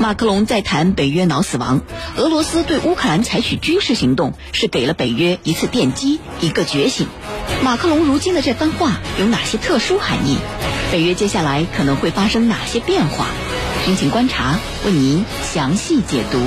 马克龙在谈北约脑死亡，俄罗斯对乌克兰采取军事行动是给了北约一次电击，一个觉醒。马克龙如今的这番话有哪些特殊含义？北约接下来可能会发生哪些变化？军情观察为您详细解读。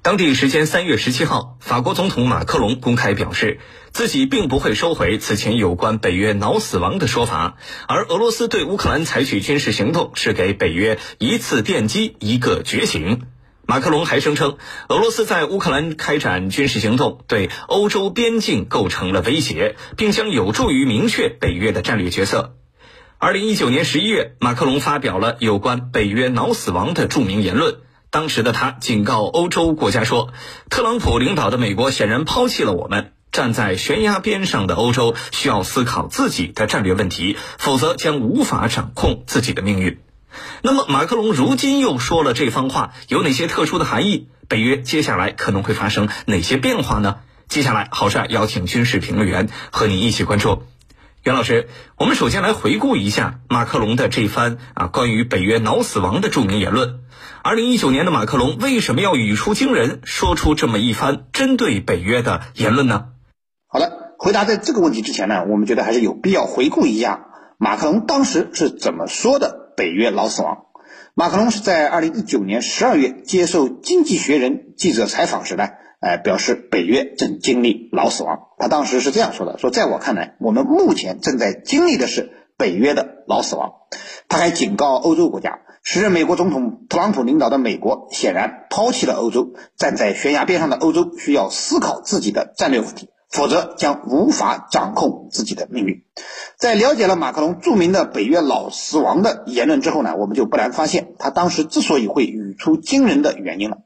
当地时间三月十七号，法国总统马克龙公开表示，自己并不会收回此前有关北约脑死亡的说法，而俄罗斯对乌克兰采取军事行动是给北约一次电击，一个觉醒。马克龙还声称，俄罗斯在乌克兰开展军事行动对欧洲边境构成了威胁，并将有助于明确北约的战略角色。二零一九年十一月，马克龙发表了有关北约脑死亡的著名言论。当时的他警告欧洲国家说：“特朗普领导的美国显然抛弃了我们，站在悬崖边上的欧洲需要思考自己的战略问题，否则将无法掌控自己的命运。”那么，马克龙如今又说了这番话，有哪些特殊的含义？北约接下来可能会发生哪些变化呢？接下来，郝帅邀请军事评论员和你一起关注。袁老师，我们首先来回顾一下马克龙的这番啊关于北约脑死亡的著名言论。二零一九年的马克龙为什么要语出惊人，说出这么一番针对北约的言论呢？好的，回答在这个问题之前呢，我们觉得还是有必要回顾一下马克龙当时是怎么说的北约老死亡。马克龙是在二零一九年十二月接受《经济学人》记者采访时呢，呃，表示北约正经历老死亡。他当时是这样说的：说在我看来，我们目前正在经历的是北约的老死亡。他还警告欧洲国家。时任美国总统特朗普领导的美国显然抛弃了欧洲，站在悬崖边上的欧洲需要思考自己的战略问题，否则将无法掌控自己的命运。在了解了马克龙著名的北约老死亡的言论之后呢，我们就不难发现他当时之所以会语出惊人的原因了。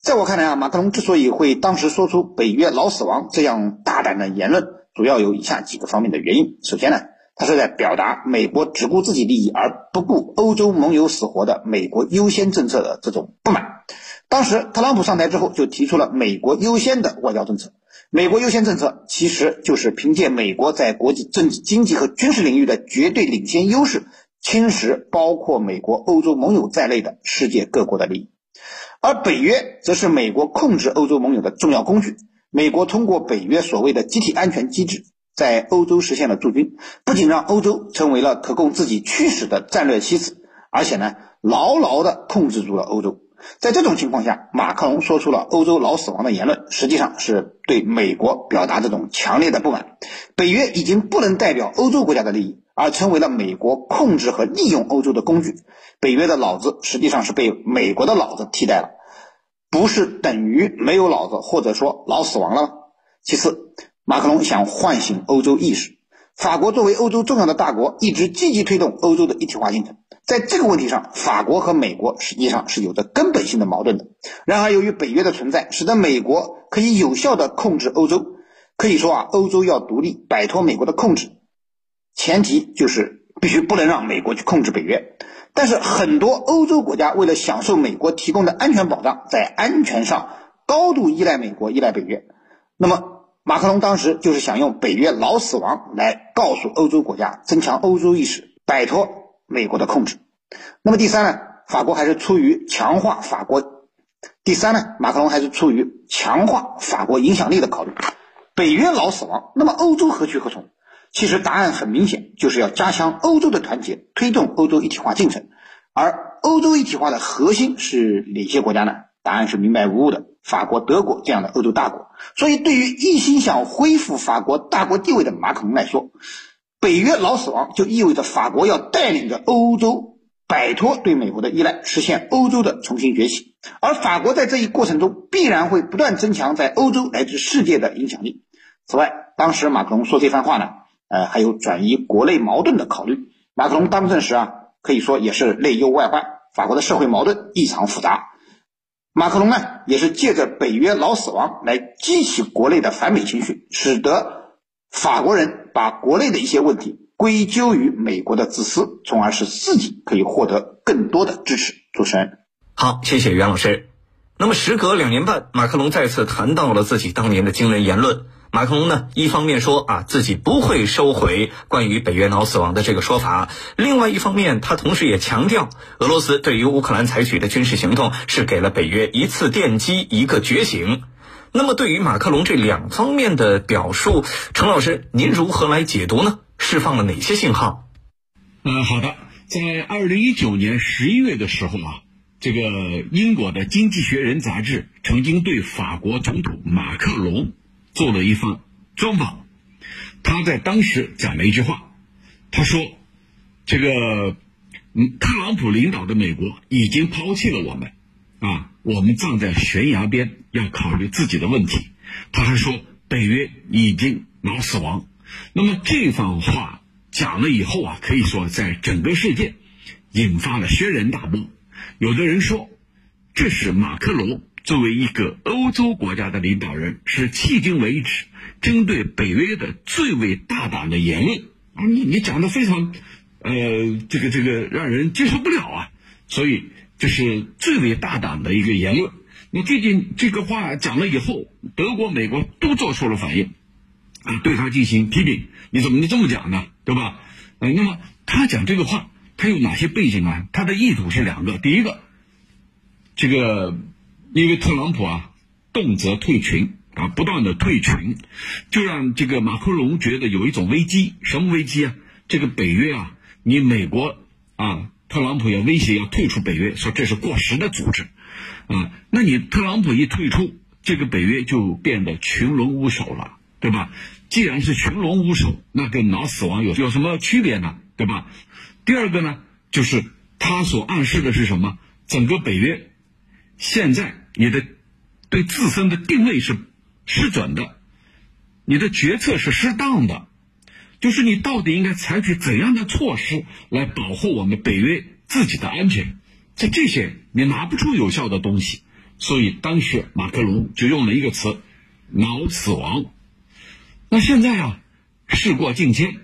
在我看来啊，马克龙之所以会当时说出北约老死亡这样大胆的言论，主要有以下几个方面的原因。首先呢。他是在表达美国只顾自己利益而不顾欧洲盟友死活的“美国优先”政策的这种不满。当时特朗普上台之后就提出了“美国优先”的外交政策，“美国优先”政策其实就是凭借美国在国际政治、经济和军事领域的绝对领先优势，侵蚀包括美国、欧洲盟友在内的世界各国的利益。而北约则是美国控制欧洲盟友的重要工具。美国通过北约所谓的集体安全机制。在欧洲实现了驻军，不仅让欧洲成为了可供自己驱使的战略棋子，而且呢，牢牢地控制住了欧洲。在这种情况下，马克龙说出了欧洲脑死亡的言论，实际上是对美国表达这种强烈的不满。北约已经不能代表欧洲国家的利益，而成为了美国控制和利用欧洲的工具。北约的脑子实际上是被美国的脑子替代了，不是等于没有脑子，或者说脑死亡了吗？其次。马克龙想唤醒欧洲意识。法国作为欧洲重要的大国，一直积极推动欧洲的一体化进程。在这个问题上，法国和美国实际上是有着根本性的矛盾的。然而，由于北约的存在，使得美国可以有效地控制欧洲。可以说啊，欧洲要独立，摆脱美国的控制，前提就是必须不能让美国去控制北约。但是，很多欧洲国家为了享受美国提供的安全保障，在安全上高度依赖美国、依赖北约。那么，马克龙当时就是想用北约老死亡来告诉欧洲国家，增强欧洲意识，摆脱美国的控制。那么第三呢，法国还是出于强化法国。第三呢，马克龙还是出于强化法国影响力的考虑。北约老死亡，那么欧洲何去何从？其实答案很明显，就是要加强欧洲的团结，推动欧洲一体化进程。而欧洲一体化的核心是哪些国家呢？答案是明白无误的，法国、德国这样的欧洲大国。所以，对于一心想恢复法国大国地位的马克龙来说，北约老死亡就意味着法国要带领着欧洲摆脱对美国的依赖，实现欧洲的重新崛起。而法国在这一过程中必然会不断增强在欧洲乃至世界的影响力。此外，当时马克龙说这番话呢，呃，还有转移国内矛盾的考虑。马克龙当政时啊，可以说也是内忧外患，法国的社会矛盾异常复杂。马克龙呢，也是借着北约老死亡来激起国内的反美情绪，使得法国人把国内的一些问题归咎于美国的自私，从而使自己可以获得更多的支持。主持人，好，谢谢袁老师。那么，时隔两年半，马克龙再次谈到了自己当年的惊人言论。马克龙呢，一方面说啊自己不会收回关于北约脑死亡的这个说法，另外一方面，他同时也强调，俄罗斯对于乌克兰采取的军事行动是给了北约一次电击，一个觉醒。那么，对于马克龙这两方面的表述，程老师，您如何来解读呢？释放了哪些信号？嗯，好的，在二零一九年十一月的时候啊，这个英国的《经济学人》杂志曾经对法国总统马克龙。做了一番专访，他在当时讲了一句话，他说：“这个，嗯，特朗普领导的美国已经抛弃了我们，啊，我们站在悬崖边，要考虑自己的问题。”他还说：“北约已经脑死亡。”那么这番话讲了以后啊，可以说在整个世界引发了轩然大波。有的人说，这是马克龙。作为一个欧洲国家的领导人，是迄今为止针对北约的最为大胆的言论啊！你你讲的非常，呃，这个这个让人接受不了啊！所以这是最为大胆的一个言论。你最近这个话讲了以后，德国、美国都做出了反应，啊，对他进行批评。你怎么能这么讲呢？对吧？呃，那么他讲这个话，他有哪些背景啊？他的意图是两个，第一个，这个。因为特朗普啊，动辄退群啊，不断的退群，就让这个马克龙觉得有一种危机。什么危机啊？这个北约啊，你美国啊，特朗普要威胁要退出北约，说这是过时的组织啊。那你特朗普一退出，这个北约就变得群龙无首了，对吧？既然是群龙无首，那跟脑死亡有有什么区别呢？对吧？第二个呢，就是他所暗示的是什么？整个北约现在。你的对自身的定位是失准的，你的决策是失当的，就是你到底应该采取怎样的措施来保护我们北约自己的安全？在这些你拿不出有效的东西，所以当时马克龙就用了一个词“脑死亡”。那现在啊，事过境迁，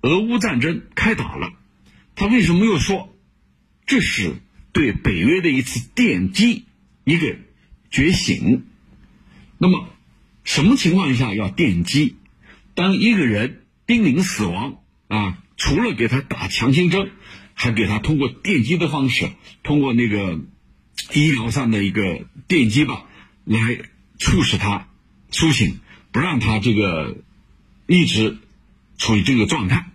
俄乌战争开打了，他为什么又说这是对北约的一次电击？一个觉醒，那么什么情况下要电击？当一个人濒临死亡啊，除了给他打强心针，还给他通过电击的方式，通过那个医疗上的一个电击吧，来促使他苏醒，不让他这个一直处于这个状态。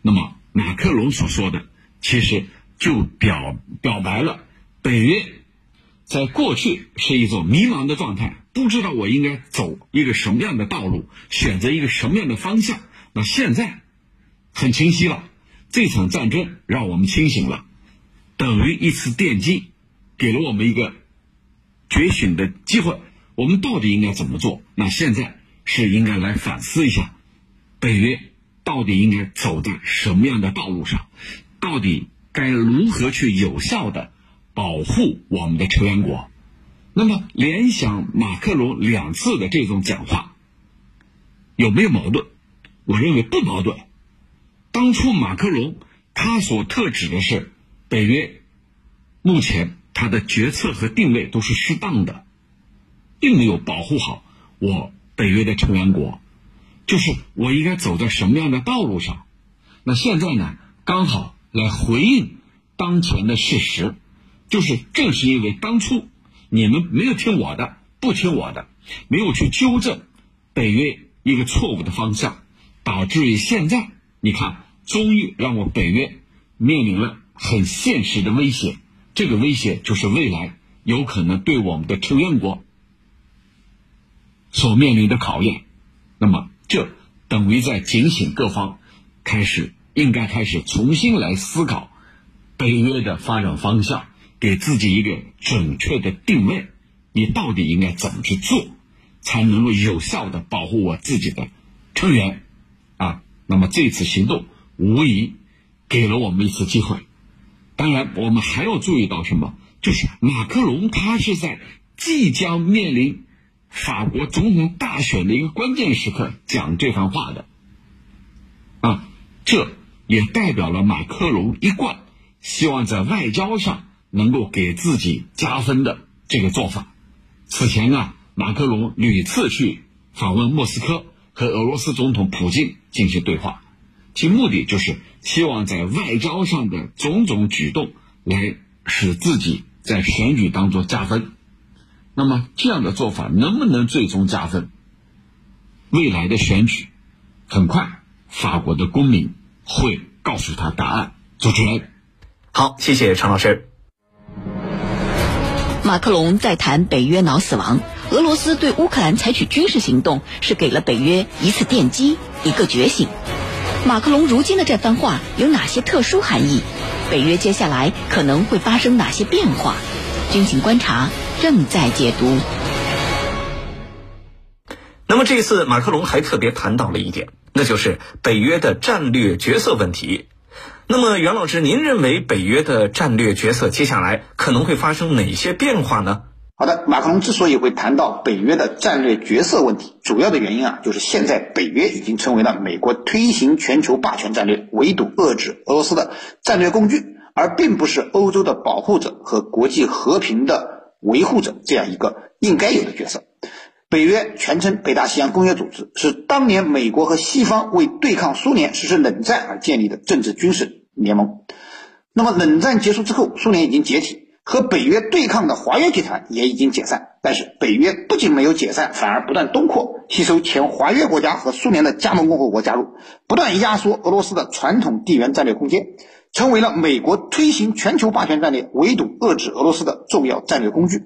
那么马克龙所说的，其实就表表白了北约。在过去是一种迷茫的状态，不知道我应该走一个什么样的道路，选择一个什么样的方向。那现在很清晰了，这场战争让我们清醒了，等于一次电击，给了我们一个觉醒的机会。我们到底应该怎么做？那现在是应该来反思一下，北约到底应该走在什么样的道路上，到底该如何去有效的。保护我们的成员国，那么联想马克龙两次的这种讲话有没有矛盾？我认为不矛盾。当初马克龙他所特指的是北约，目前他的决策和定位都是适当的，并没有保护好我北约的成员国，就是我应该走在什么样的道路上？那现在呢，刚好来回应当前的事实。就是正是因为当初你们没有听我的，不听我的，没有去纠正北约一个错误的方向，导致于现在，你看，终于让我北约面临了很现实的威胁。这个威胁就是未来有可能对我们的成员国所面临的考验。那么，这等于在警醒各方，开始应该开始重新来思考北约的发展方向。给自己一个准确的定位，你到底应该怎么去做，才能够有效的保护我自己的成员啊？那么这次行动无疑给了我们一次机会。当然，我们还要注意到什么？就是马克龙他是在即将面临法国总统大选的一个关键时刻讲这番话的啊，这也代表了马克龙一贯希望在外交上。能够给自己加分的这个做法，此前啊，马克龙屡次去访问莫斯科，和俄罗斯总统普京进行对话，其目的就是希望在外交上的种种举动来使自己在选举当中加分。那么这样的做法能不能最终加分？未来的选举，很快法国的公民会告诉他答案。主持人，好，谢谢常老师。马克龙在谈北约脑死亡，俄罗斯对乌克兰采取军事行动是给了北约一次电击，一个觉醒。马克龙如今的这番话有哪些特殊含义？北约接下来可能会发生哪些变化？军情观察正在解读。那么这次马克龙还特别谈到了一点，那就是北约的战略角色问题。那么，袁老师，您认为北约的战略角色接下来可能会发生哪些变化呢？好的，马克龙之所以会谈到北约的战略角色问题，主要的原因啊，就是现在北约已经成为了美国推行全球霸权战略、围堵遏制俄罗斯的战略工具，而并不是欧洲的保护者和国际和平的维护者这样一个应该有的角色。北约全称北大西洋公约组织，是当年美国和西方为对抗苏联实施冷战而建立的政治军事联盟。那么，冷战结束之后，苏联已经解体，和北约对抗的华约集团也已经解散。但是，北约不仅没有解散，反而不断东扩，吸收前华约国家和苏联的加盟共和国加入，不断压缩俄罗斯的传统地缘战略空间，成为了美国推行全球霸权战略、围堵遏制俄罗斯的重要战略工具。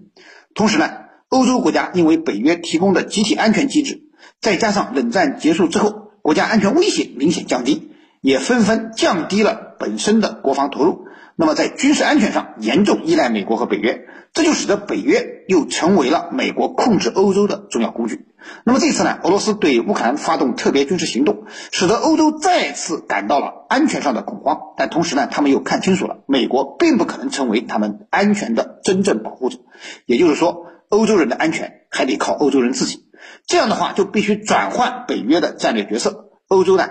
同时呢？欧洲国家因为北约提供的集体安全机制，再加上冷战结束之后国家安全威胁明显降低，也纷纷降低了本身的国防投入。那么在军事安全上严重依赖美国和北约，这就使得北约又成为了美国控制欧洲的重要工具。那么这次呢，俄罗斯对乌克兰发动特别军事行动，使得欧洲再次感到了安全上的恐慌。但同时呢，他们又看清楚了，美国并不可能成为他们安全的真正保护者。也就是说。欧洲人的安全还得靠欧洲人自己，这样的话就必须转换北约的战略角色。欧洲呢，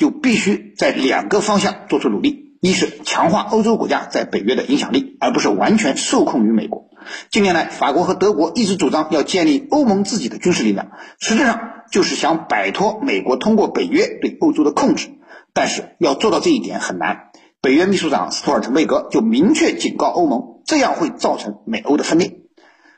就必须在两个方向做出努力：一是强化欧洲国家在北约的影响力，而不是完全受控于美国。近年来，法国和德国一直主张要建立欧盟自己的军事力量，实质上就是想摆脱美国通过北约对欧洲的控制。但是要做到这一点很难。北约秘书长斯托尔滕贝格就明确警告欧盟，这样会造成美欧的分裂。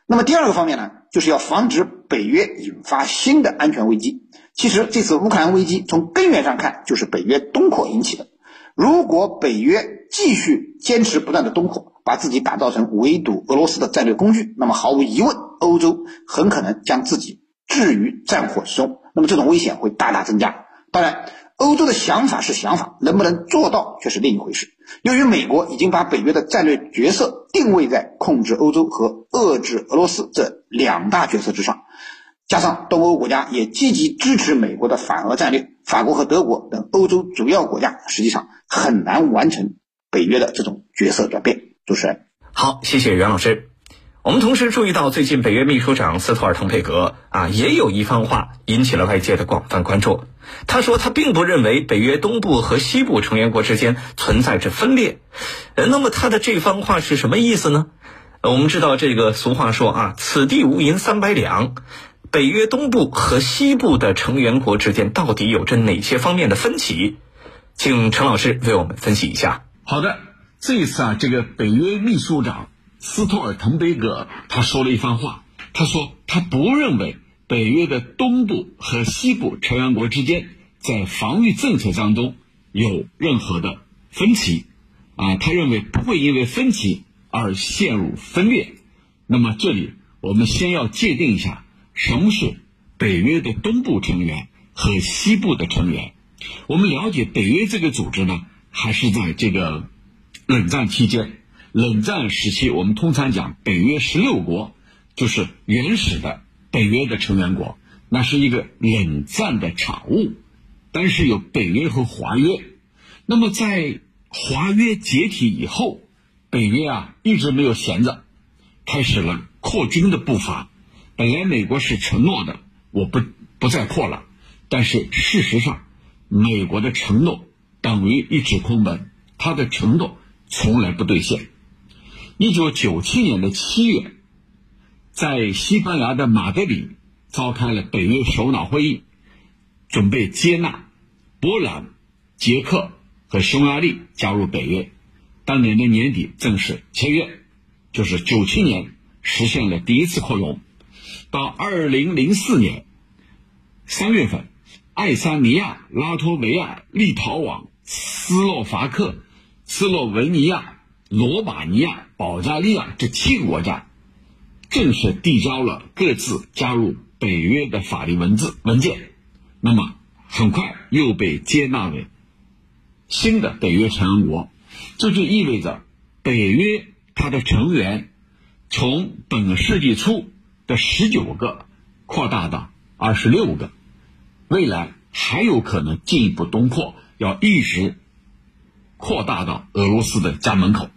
那么第二个方面呢，就是要防止北约引发新的安全危机。其实这次乌克兰危机从根源上看，就是北约东扩引起的。如果北约继续坚持不断的东扩，把自己打造成围堵俄罗斯的战略工具，那么毫无疑问，欧洲很可能将自己置于战火之中。那么这种危险会大大增加。当然。欧洲的想法是想法，能不能做到却是另一回事。由于美国已经把北约的战略角色定位在控制欧洲和遏制俄罗斯这两大角色之上，加上东欧国家也积极支持美国的反俄战略，法国和德国等欧洲主要国家实际上很难完成北约的这种角色转变。主持人，好，谢谢袁老师。我们同时注意到，最近北约秘书长斯托尔滕贝格啊，也有一番话引起了外界的广泛关注。他说，他并不认为北约东部和西部成员国之间存在着分裂。呃，那么他的这番话是什么意思呢？我们知道这个俗话说啊，“此地无银三百两”。北约东部和西部的成员国之间到底有着哪些方面的分歧？请陈老师为我们分析一下。好的，这一次啊，这个北约秘书长。斯托尔滕贝格他说了一番话，他说他不认为北约的东部和西部成员国之间在防御政策当中有任何的分歧，啊，他认为不会因为分歧而陷入分裂。那么这里我们先要界定一下什么是北约的东部成员和西部的成员。我们了解北约这个组织呢，还是在这个冷战期间。冷战时期，我们通常讲北约十六国就是原始的北约的成员国，那是一个冷战的产物。但是有北约和华约。那么在华约解体以后，北约啊一直没有闲着，开始了扩军的步伐。本来美国是承诺的，我不不再扩了，但是事实上，美国的承诺等于一纸空文，他的承诺从来不兑现。一九九七年的七月，在西班牙的马德里召开了北约首脑会议，准备接纳波兰、捷克和匈牙利加入北约。当年的年底正式签约，就是九七年实现了第一次扩容。到二零零四年三月份，爱沙尼亚、拉脱维亚、立陶宛、斯洛伐克、斯洛文尼亚、罗马尼亚、保加利亚这七个国家正式递交了各自加入北约的法律文字文件。那么，很快又被接纳为新的北约成员国。这就意味着，北约它的成员从本世纪初。的十九个扩大到二十六个，未来还有可能进一步东扩，要一直扩大到俄罗斯的家门口。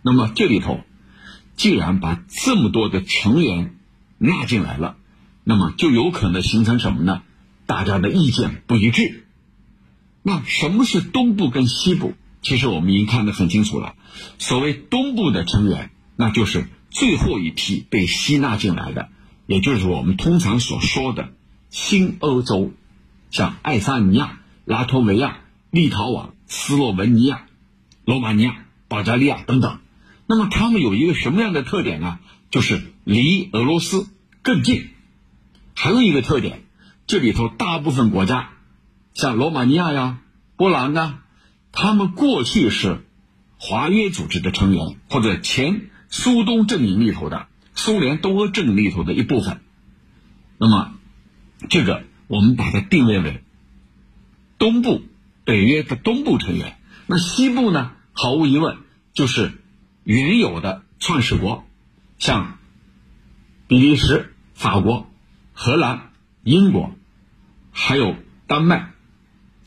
那么这里头，既然把这么多的成员纳进来了，那么就有可能形成什么呢？大家的意见不一致。那什么是东部跟西部？其实我们已经看得很清楚了。所谓东部的成员，那就是。最后一批被吸纳进来的，也就是我们通常所说的新欧洲，像爱沙尼亚、拉脱维亚、立陶宛、斯洛文尼亚、罗马尼亚、保加利亚等等。那么他们有一个什么样的特点呢？就是离俄罗斯更近。还有一个特点，这里头大部分国家，像罗马尼亚呀、波兰啊，他们过去是华约组织的成员或者前。苏东阵营里头的苏联东欧阵营里头的一部分，那么这个我们把它定位为东部北约的东部成员。那西部呢？毫无疑问就是原有的创始国，像比利时、法国、荷兰、英国，还有丹麦、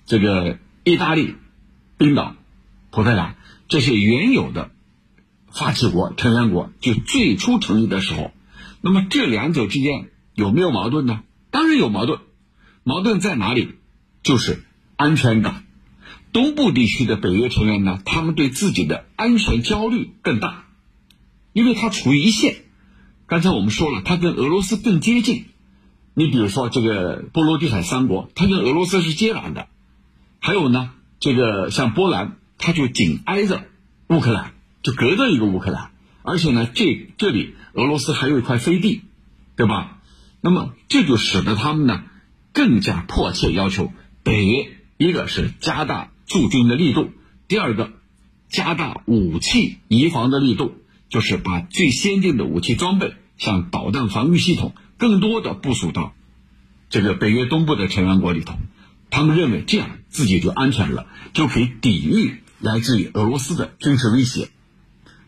这个意大利、冰岛、葡萄牙这些原有的。发起国成员国就最初成立的时候，那么这两者之间有没有矛盾呢？当然有矛盾，矛盾在哪里？就是安全感。东部地区的北约成员呢，他们对自己的安全焦虑更大，因为他处于一线。刚才我们说了，他跟俄罗斯更接近。你比如说这个波罗的海三国，它跟俄罗斯是接壤的。还有呢，这个像波兰，它就紧挨着乌克兰。就隔着一个乌克兰，而且呢，这这里俄罗斯还有一块飞地，对吧？那么这就使得他们呢更加迫切要求北约，一个是加大驻军的力度，第二个加大武器移防的力度，就是把最先进的武器装备，像导弹防御系统，更多的部署到这个北约东部的成员国里头。他们认为这样自己就安全了，就可以抵御来自于俄罗斯的军事威胁。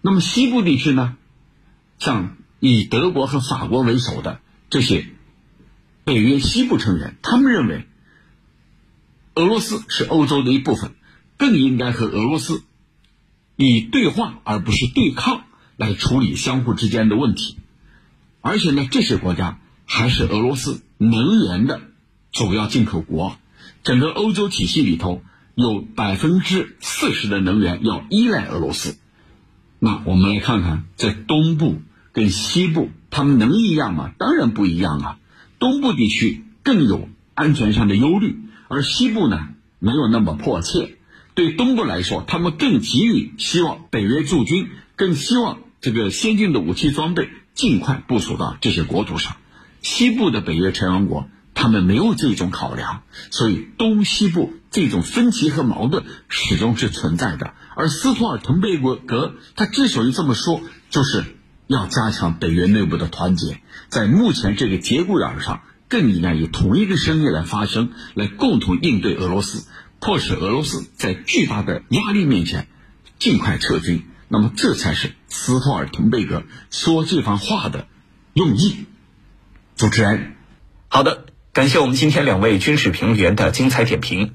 那么西部地区呢，像以德国和法国为首的这些北约西部成员，他们认为俄罗斯是欧洲的一部分，更应该和俄罗斯以对话而不是对抗来处理相互之间的问题。而且呢，这些国家还是俄罗斯能源的主要进口国，整个欧洲体系里头有百分之四十的能源要依赖俄罗斯。那我们来看看，在东部跟西部，他们能一样吗？当然不一样啊！东部地区更有安全上的忧虑，而西部呢，没有那么迫切。对东部来说，他们更急于希望北约驻军，更希望这个先进的武器装备尽快部署到这些国土上。西部的北约成员国，他们没有这种考量，所以东西部这种分歧和矛盾始终是存在的。而斯托尔滕贝格他之所以这么说，就是要加强北约内部的团结，在目前这个节骨眼上，更应该以同一个声音来发声，来共同应对俄罗斯，迫使俄罗斯在巨大的压力面前尽快撤军。那么，这才是斯托尔滕贝格说这番话的用意。主持人，好的，感谢我们今天两位军事评论员的精彩点评。